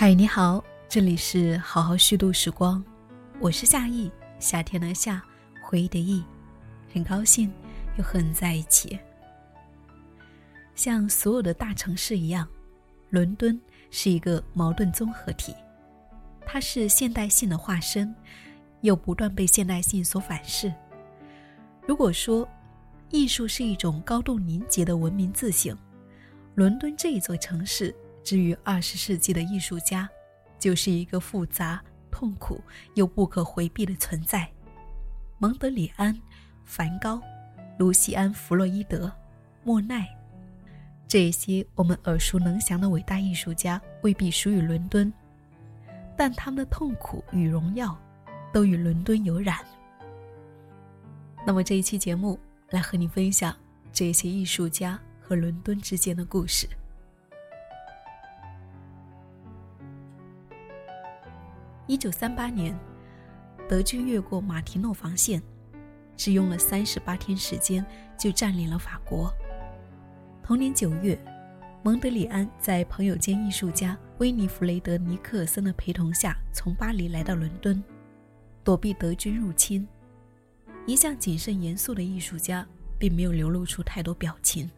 嗨，你好，这里是好好虚度时光，我是夏意，夏天的夏，回忆的忆，很高兴又和你在一起。像所有的大城市一样，伦敦是一个矛盾综合体，它是现代性的化身，又不断被现代性所反噬。如果说艺术是一种高度凝结的文明自省，伦敦这一座城市。至于二十世纪的艺术家，就是一个复杂、痛苦又不可回避的存在。蒙德里安、梵高、卢西安·弗洛伊德、莫奈，这些我们耳熟能详的伟大艺术家未必属于伦敦，但他们的痛苦与荣耀，都与伦敦有染。那么这一期节目来和你分享这些艺术家和伦敦之间的故事。一九三八年，德军越过马提诺防线，只用了三十八天时间就占领了法国。同年九月，蒙德里安在朋友兼艺术家威尼弗雷德·尼克尔森的陪同下，从巴黎来到伦敦，躲避德军入侵。一向谨慎严肃的艺术家，并没有流露出太多表情。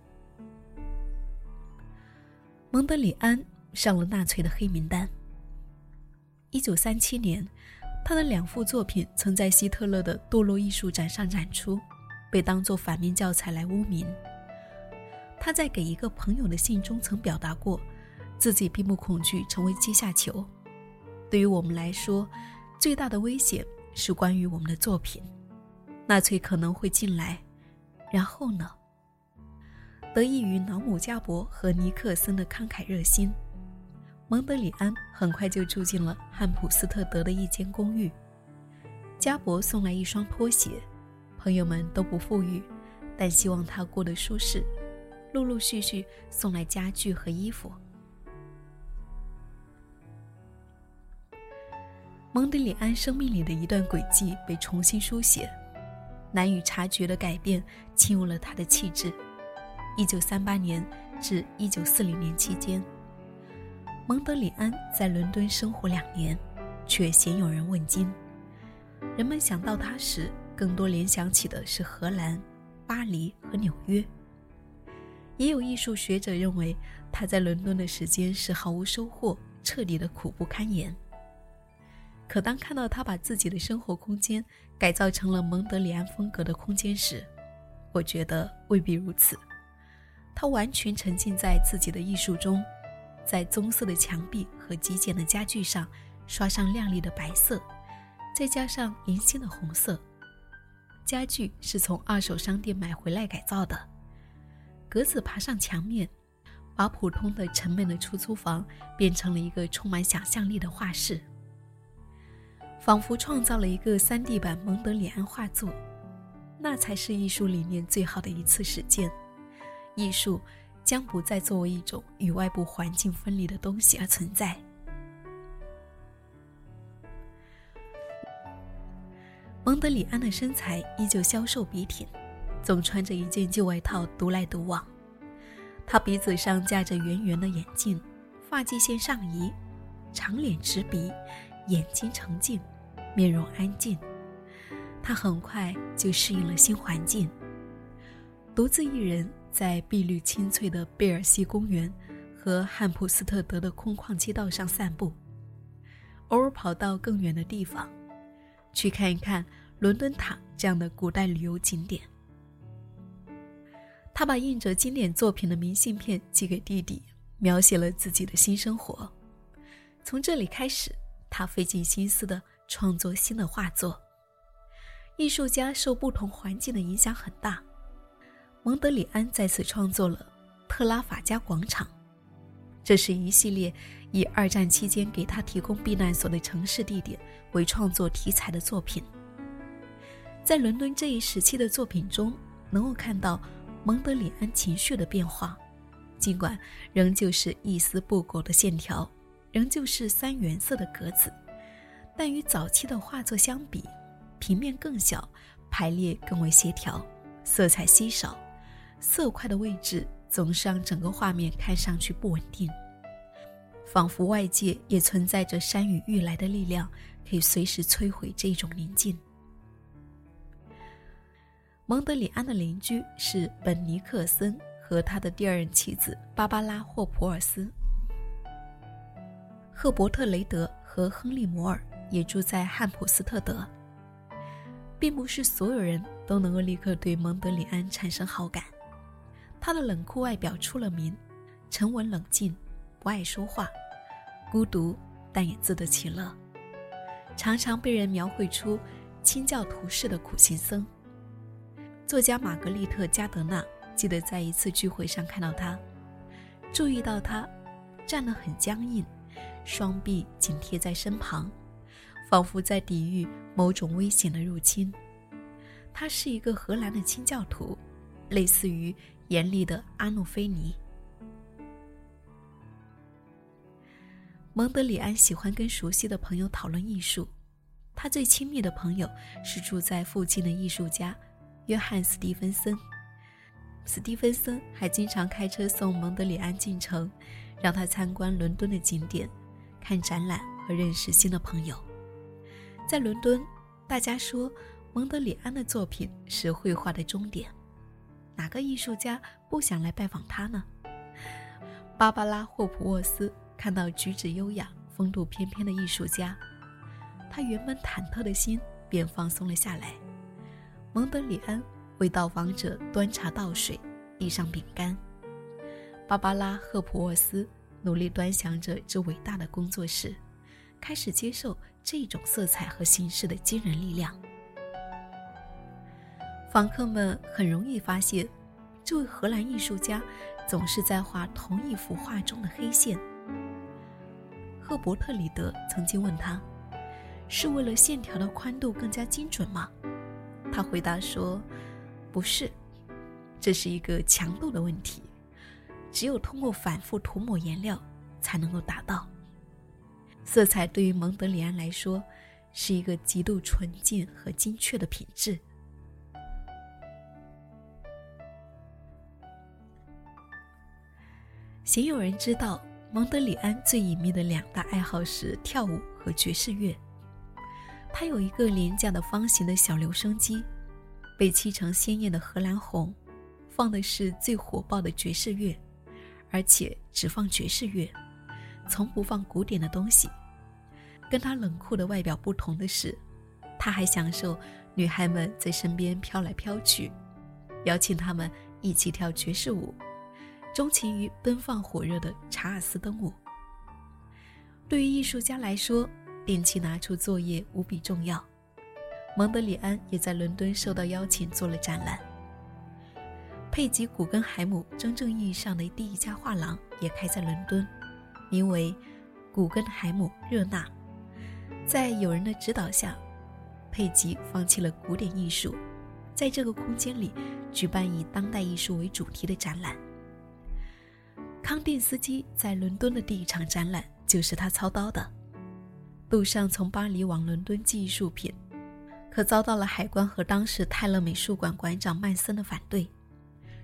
蒙德里安上了纳粹的黑名单。一九三七年，他的两幅作品曾在希特勒的堕落艺术展上展出，被当作反面教材来污名。他在给一个朋友的信中曾表达过，自己并不恐惧成为阶下囚。对于我们来说，最大的危险是关于我们的作品，纳粹可能会进来。然后呢？得益于劳姆加伯和尼克森的慷慨热心。蒙德里安很快就住进了汉普斯特德的一间公寓。加伯送来一双拖鞋，朋友们都不富裕，但希望他过得舒适，陆陆续续送来家具和衣服。蒙德里安生命里的一段轨迹被重新书写，难以察觉的改变侵入了他的气质。一九三八年至一九四零年期间。蒙德里安在伦敦生活两年，却鲜有人问津。人们想到他时，更多联想起的是荷兰、巴黎和纽约。也有艺术学者认为，他在伦敦的时间是毫无收获，彻底的苦不堪言。可当看到他把自己的生活空间改造成了蒙德里安风格的空间时，我觉得未必如此。他完全沉浸在自己的艺术中。在棕色的墙壁和极简的家具上刷上亮丽的白色，再加上零星的红色。家具是从二手商店买回来改造的。格子爬上墙面，把普通的沉闷的出租房变成了一个充满想象力的画室，仿佛创造了一个 3D 版蒙德里安画作。那才是艺术理念最好的一次实践。艺术。将不再作为一种与外部环境分离的东西而存在。蒙德里安的身材依旧消瘦笔挺，总穿着一件旧外套独来独往。他鼻子上架着圆圆的眼镜，发际线上移，长脸直鼻，眼睛澄净，面容安静。他很快就适应了新环境，独自一人。在碧绿青翠的贝尔西公园和汉普斯特德的空旷街道上散步，偶尔跑到更远的地方，去看一看伦敦塔这样的古代旅游景点。他把印着经典作品的明信片寄给弟弟，描写了自己的新生活。从这里开始，他费尽心思地创作新的画作。艺术家受不同环境的影响很大。蒙德里安再次创作了特拉法加广场，这是一系列以二战期间给他提供避难所的城市地点为创作题材的作品。在伦敦这一时期的作品中，能够看到蒙德里安情绪的变化，尽管仍旧是一丝不苟的线条，仍旧是三原色的格子，但与早期的画作相比，平面更小，排列更为协调，色彩稀少。色块的位置总是让整个画面看上去不稳定。仿佛外界也存在着山雨欲来的力量，可以随时摧毁这种宁静。蒙德里安的邻居是本尼克森和他的第二任妻子芭芭拉·霍普尔斯。赫伯特·雷德和亨利·摩尔也住在汉普斯特德。并不是所有人都能够立刻对蒙德里安产生好感。他的冷酷外表出了名，沉稳冷静，不爱说话，孤独但也自得其乐，常常被人描绘出清教徒式的苦行僧。作家玛格丽特·加德纳记得在一次聚会上看到他，注意到他站得很僵硬，双臂紧贴在身旁，仿佛在抵御某种危险的入侵。他是一个荷兰的清教徒，类似于严厉的阿诺菲尼。蒙德里安喜欢跟熟悉的朋友讨论艺术，他最亲密的朋友是住在附近的艺术家。约翰·斯蒂芬森，斯蒂芬森还经常开车送蒙德里安进城，让他参观伦敦的景点、看展览和认识新的朋友。在伦敦，大家说蒙德里安的作品是绘画的终点。哪个艺术家不想来拜访他呢？芭芭拉·霍普沃斯看到举止优雅、风度翩翩的艺术家，他原本忐忑的心便放松了下来。蒙德里安为到访者端茶倒水，递上饼干。芭芭拉·赫普沃斯努力端详着这伟大的工作室，开始接受这种色彩和形式的惊人力量。访客们很容易发现，这位荷兰艺术家总是在画同一幅画中的黑线。赫伯特·里德曾经问他：“是为了线条的宽度更加精准吗？”他回答说：“不是，这是一个强度的问题，只有通过反复涂抹颜料才能够达到。色彩对于蒙德里安来说是一个极度纯净和精确的品质。”鲜有人知道，蒙德里安最隐秘的两大爱好是跳舞和爵士乐。他有一个廉价的方形的小留声机，被漆成鲜艳的荷兰红，放的是最火爆的爵士乐，而且只放爵士乐，从不放古典的东西。跟他冷酷的外表不同的是，他还享受女孩们在身边飘来飘去，邀请他们一起跳爵士舞，钟情于奔放火热的查尔斯登舞。对于艺术家来说，定期拿出作业无比重要。蒙德里安也在伦敦受到邀请做了展览。佩吉·古根海姆真正意义上的第一家画廊也开在伦敦，名为古根海姆热纳。在友人的指导下，佩吉放弃了古典艺术，在这个空间里举办以当代艺术为主题的展览。康定斯基在伦敦的第一场展览就是他操刀的。路上从巴黎往伦敦寄艺术品，可遭到了海关和当时泰勒美术馆馆长曼森的反对，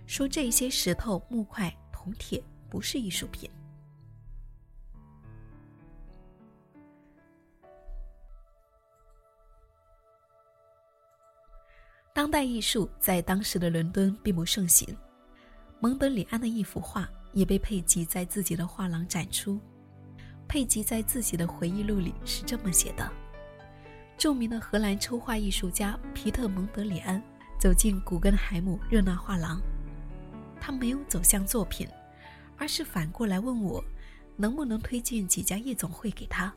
说这些石头、木块、铜铁不是艺术品。当代艺术在当时的伦敦并不盛行，蒙德里安的一幅画也被佩吉在自己的画廊展出。佩吉在自己的回忆录里是这么写的：著名的荷兰抽画艺术家皮特·蒙德里安走进古根海姆热闹画廊，他没有走向作品，而是反过来问我，能不能推荐几家夜总会给他。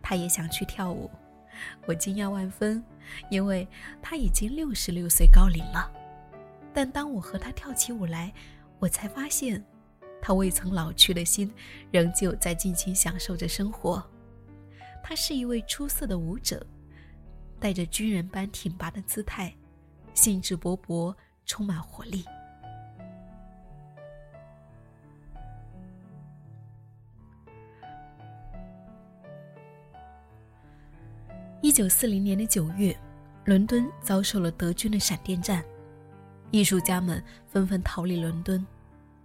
他也想去跳舞，我惊讶万分，因为他已经六十六岁高龄了。但当我和他跳起舞来，我才发现。他未曾老去的心，仍旧在尽情享受着生活。他是一位出色的舞者，带着军人般挺拔的姿态，兴致勃勃，充满活力。一九四零年的九月，伦敦遭受了德军的闪电战，艺术家们纷纷逃离伦敦。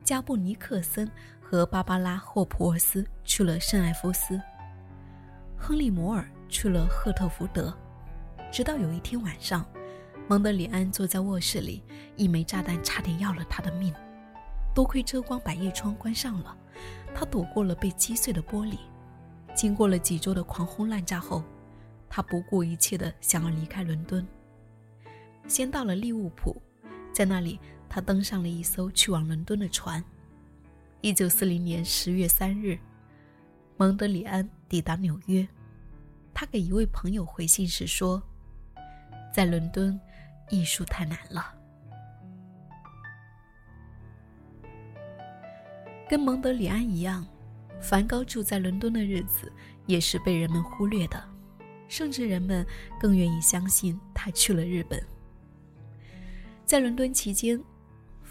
加布尼克森和芭芭拉·霍普沃斯去了圣埃夫斯，亨利·摩尔去了赫特福德。直到有一天晚上，蒙德里安坐在卧室里，一枚炸弹差点要了他的命。多亏遮光百叶窗关上了，他躲过了被击碎的玻璃。经过了几周的狂轰滥炸后，他不顾一切地想要离开伦敦。先到了利物浦，在那里他登上了一艘去往伦敦的船。一九四零年十月三日，蒙德里安抵达纽约。他给一位朋友回信时说：“在伦敦，艺术太难了。”跟蒙德里安一样，梵高住在伦敦的日子也是被人们忽略的，甚至人们更愿意相信他去了日本。在伦敦期间，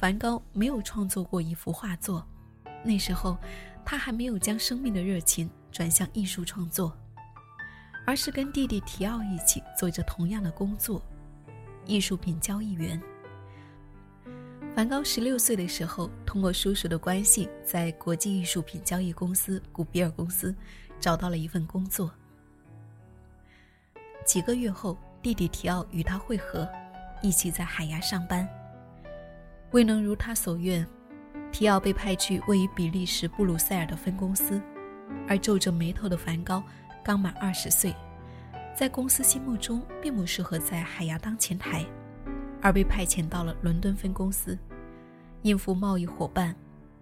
梵高没有创作过一幅画作，那时候他还没有将生命的热情转向艺术创作，而是跟弟弟提奥一起做着同样的工作——艺术品交易员。梵高十六岁的时候，通过叔叔的关系，在国际艺术品交易公司古比尔公司找到了一份工作。几个月后，弟弟提奥与他会合，一起在海牙上班。未能如他所愿，提奥被派去位于比利时布鲁塞尔的分公司，而皱着眉头的梵高刚满二十岁，在公司心目中并不适合在海牙当前台。而被派遣到了伦敦分公司，应付贸易伙伴。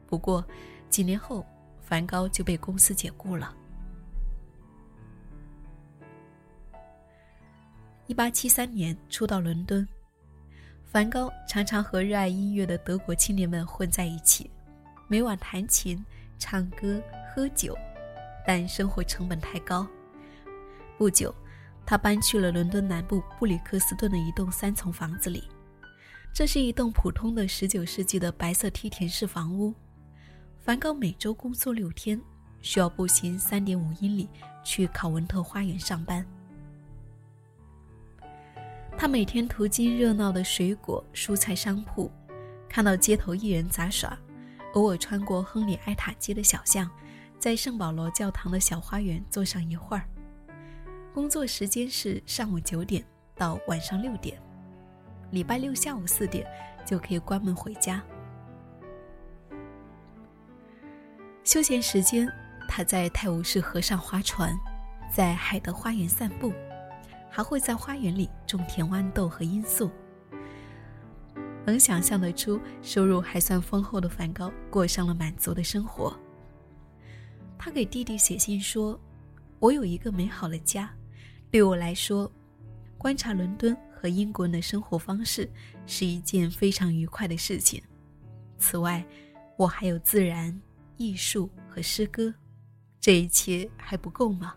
不过，几年后，梵高就被公司解雇了。一八七三年初到伦敦，梵高常常和热爱音乐的德国青年们混在一起，每晚弹琴、唱歌、喝酒，但生活成本太高。不久。他搬去了伦敦南部布里克斯顿的一栋三层房子里，这是一栋普通的19世纪的白色梯田式房屋。梵高每周工作六天，需要步行3.5英里去考文特花园上班。他每天途经热闹的水果、蔬菜商铺，看到街头艺人杂耍，偶尔穿过亨利埃塔街的小巷，在圣保罗教堂的小花园坐上一会儿。工作时间是上午九点到晚上六点，礼拜六下午四点就可以关门回家。休闲时间，他在泰晤士河上划船，在海德花园散步，还会在花园里种田豌豆和罂粟。能想象得出，收入还算丰厚的梵高过上了满足的生活。他给弟弟写信说：“我有一个美好的家。”对我来说，观察伦敦和英国人的生活方式是一件非常愉快的事情。此外，我还有自然、艺术和诗歌，这一切还不够吗？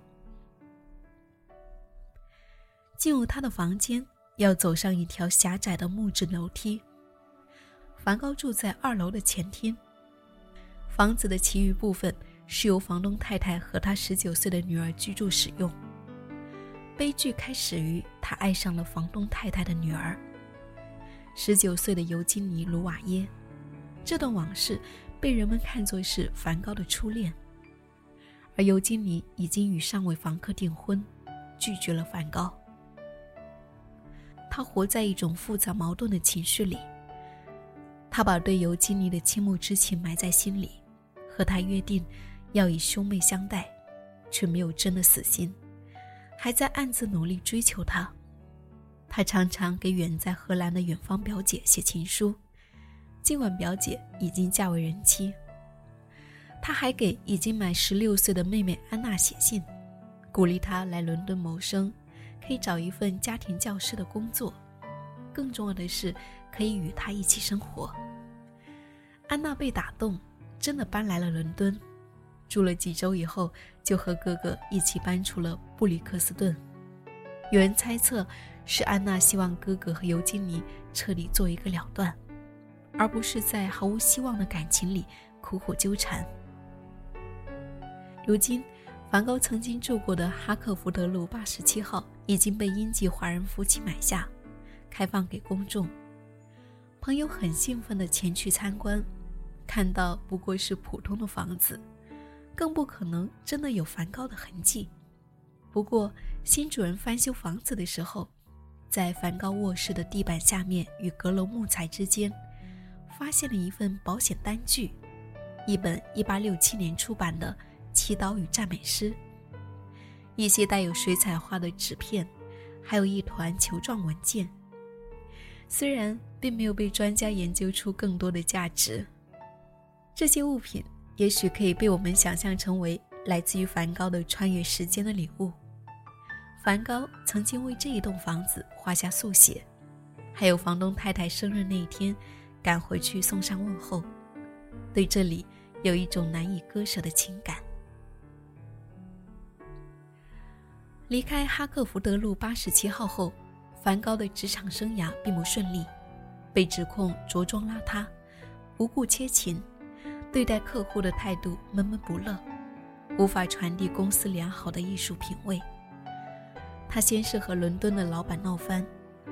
进入他的房间，要走上一条狭窄的木质楼梯。梵高住在二楼的前厅，房子的其余部分是由房东太太和他十九岁的女儿居住使用。悲剧开始于他爱上了房东太太的女儿，十九岁的尤金尼·卢瓦耶。这段往事被人们看作是梵高的初恋，而尤金尼已经与上位房客订婚，拒绝了梵高。他活在一种复杂矛盾的情绪里。他把对尤金妮的倾慕之情埋在心里，和他约定要以兄妹相待，却没有真的死心。还在暗自努力追求她，他常常给远在荷兰的远方表姐写情书，尽管表姐已经嫁为人妻。他还给已经满十六岁的妹妹安娜写信，鼓励她来伦敦谋生，可以找一份家庭教师的工作，更重要的是可以与他一起生活。安娜被打动，真的搬来了伦敦。住了几周以后，就和哥哥一起搬出了布里克斯顿。有人猜测，是安娜希望哥哥和尤金尼彻底做一个了断，而不是在毫无希望的感情里苦苦纠缠。如今，梵高曾经住过的哈克福德路八十七号已经被英籍华人夫妻买下，开放给公众。朋友很兴奋地前去参观，看到不过是普通的房子，更不可能真的有梵高的痕迹。不过，新主人翻修房子的时候，在梵高卧室的地板下面与阁楼木材之间，发现了一份保险单据，一本1867年出版的《祈祷与赞美诗》，一些带有水彩画的纸片，还有一团球状文件。虽然并没有被专家研究出更多的价值，这些物品也许可以被我们想象成为来自于梵高的穿越时间的礼物。梵高曾经为这一栋房子画下速写，还有房东太太生日那一天赶回去送上问候，对这里有一种难以割舍的情感。离开哈克福德路八十七号后，梵高的职场生涯并不顺利，被指控着装邋遢、无故切勤，对待客户的态度闷闷不乐，无法传递公司良好的艺术品味。他先是和伦敦的老板闹翻，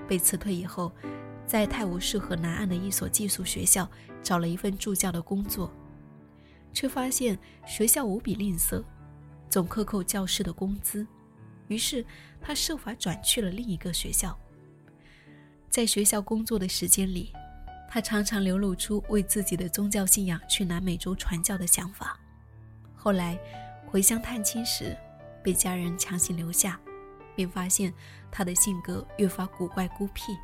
被辞退以后，在泰晤士河南岸的一所寄宿学校找了一份助教的工作，却发现学校无比吝啬，总克扣教师的工资，于是他设法转去了另一个学校。在学校工作的时间里，他常常流露出为自己的宗教信仰去南美洲传教的想法。后来回乡探亲时，被家人强行留下。便发现他的性格越发古怪孤僻。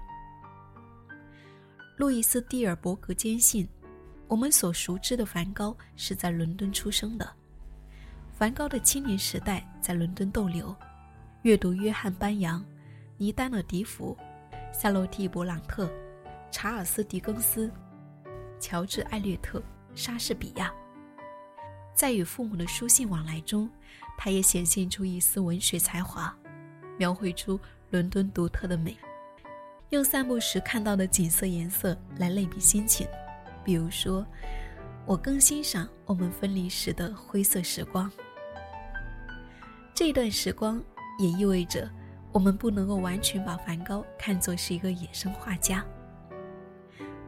路易斯·蒂尔伯格坚信，我们所熟知的梵高是在伦敦出生的。梵高的青年时代在伦敦逗留，阅读约翰·班扬、尼丹·迪福、夏洛蒂·勃朗特、查尔斯·狄更斯、乔治·艾略特、莎士比亚。在与父母的书信往来中，他也显现出一丝文学才华。描绘出伦敦独特的美，用散步时看到的景色颜色来类比心情。比如说，我更欣赏我们分离时的灰色时光。这段时光也意味着，我们不能够完全把梵高看作是一个野生画家。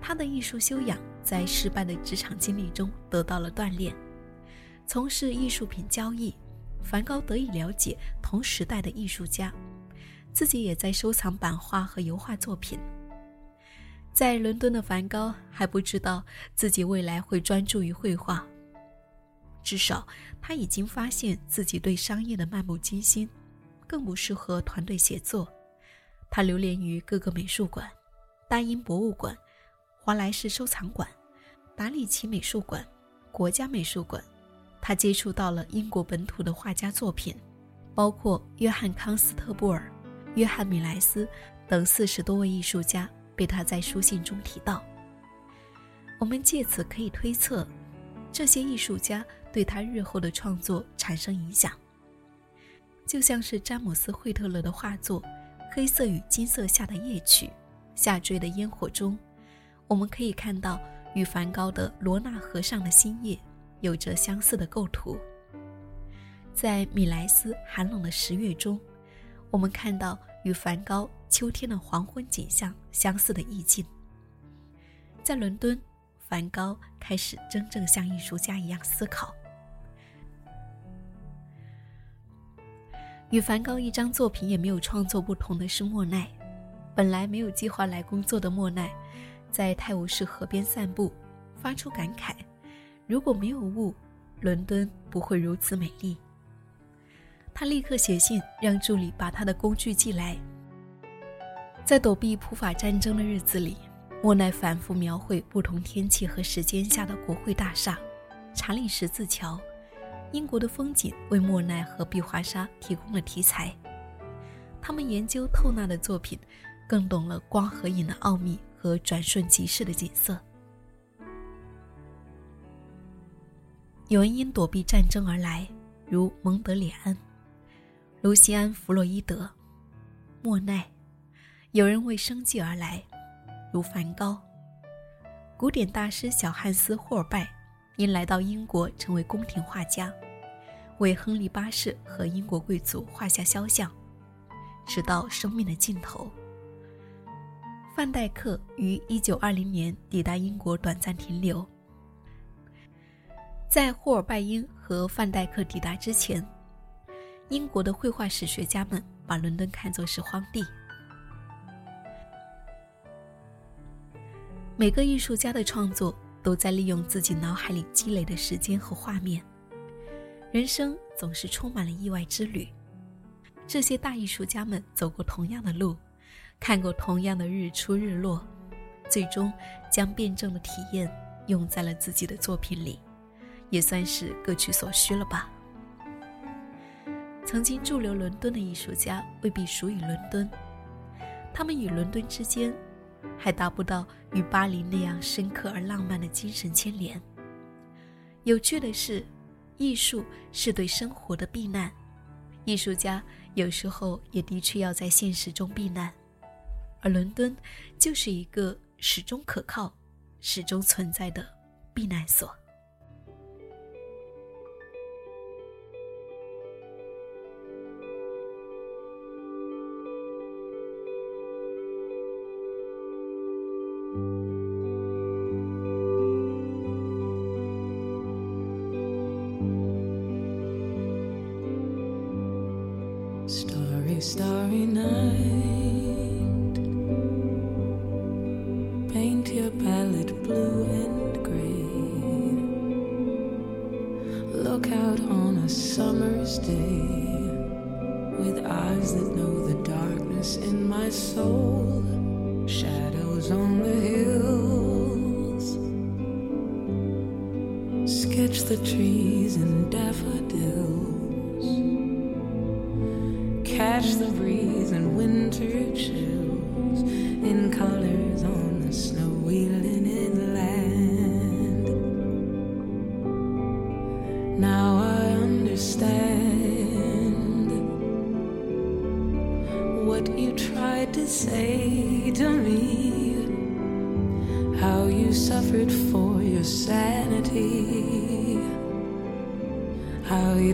他的艺术修养在失败的职场经历中得到了锻炼，从事艺术品交易。梵高得以了解同时代的艺术家，自己也在收藏版画和油画作品。在伦敦的梵高还不知道自己未来会专注于绘画，至少他已经发现自己对商业的漫不经心，更不适合团队协作。他流连于各个美术馆，大英博物馆、华莱士收藏馆、达里奇美术馆、国家美术馆。他接触到了英国本土的画家作品，包括约翰·康斯特布尔、约翰·米莱斯等四十多位艺术家被他在书信中提到。我们借此可以推测，这些艺术家对他日后的创作产生影响。就像是詹姆斯·惠特勒的画作《黑色与金色下的夜曲》，下坠的烟火中，我们可以看到与梵高的《罗纳河上的星夜》。有着相似的构图。在米莱斯寒冷的十月中，我们看到与梵高秋天的黄昏景象相似的意境。在伦敦，梵高开始真正像艺术家一样思考。与梵高一张作品也没有创作不同的是莫奈。本来没有计划来工作的莫奈，在泰晤士河边散步，发出感慨。如果没有雾，伦敦不会如此美丽。他立刻写信让助理把他的工具寄来。在躲避普法战争的日子里，莫奈反复描绘不同天气和时间下的国会大厦、查理十字桥、英国的风景，为莫奈和壁画沙提供了题材。他们研究透纳的作品，更懂了光和影的奥秘和转瞬即逝的景色。有人因躲避战争而来，如蒙德里安、卢西安·弗洛伊德、莫奈；有人为生计而来，如梵高。古典大师小汉斯·霍尔拜因来到英国成为宫廷画家，为亨利八世和英国贵族画下肖像，直到生命的尽头。范戴克于1920年抵达英国短暂停留。在霍尔拜因和范戴克抵达之前，英国的绘画史学家们把伦敦看作是荒地。每个艺术家的创作都在利用自己脑海里积累的时间和画面。人生总是充满了意外之旅。这些大艺术家们走过同样的路，看过同样的日出日落，最终将辩证的体验用在了自己的作品里，也算是各取所需了吧。曾经驻留伦敦的艺术家未必属于伦敦，他们与伦敦之间。还达不到与巴黎那样深刻而浪漫的精神牵连。有趣的是，艺术是对生活的避难，艺术家有时候也的确要在现实中避难，而伦敦就是一个始终可靠、始终存在的避难所。The trees and daffodils. Catch the breeze and winter chills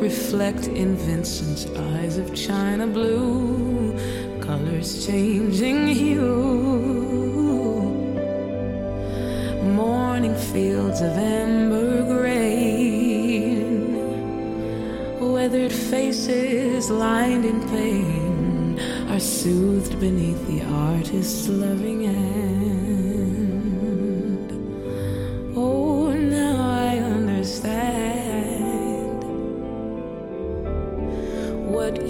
reflect in Vincent's eyes of china blue, colors changing hue. Morning fields of amber grain, weathered faces lined in pain are soothed beneath the artist's loving hand.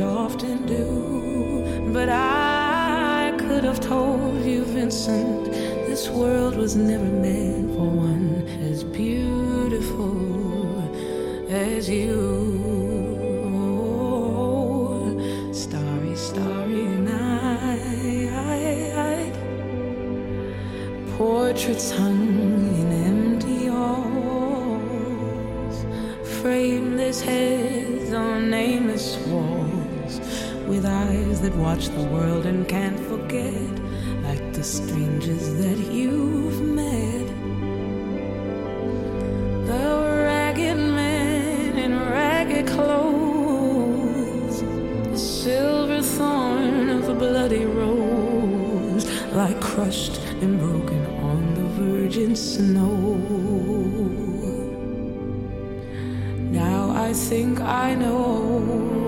often do. But I could have told you, Vincent, this world was never meant for one as beautiful as you. Oh, starry, starry night. Portraits hung that watch the world and can't forget, like the strangers that you've met. The ragged man in ragged clothes, the silver thorn of a bloody rose, like crushed and broken on the virgin snow. Now I think I know.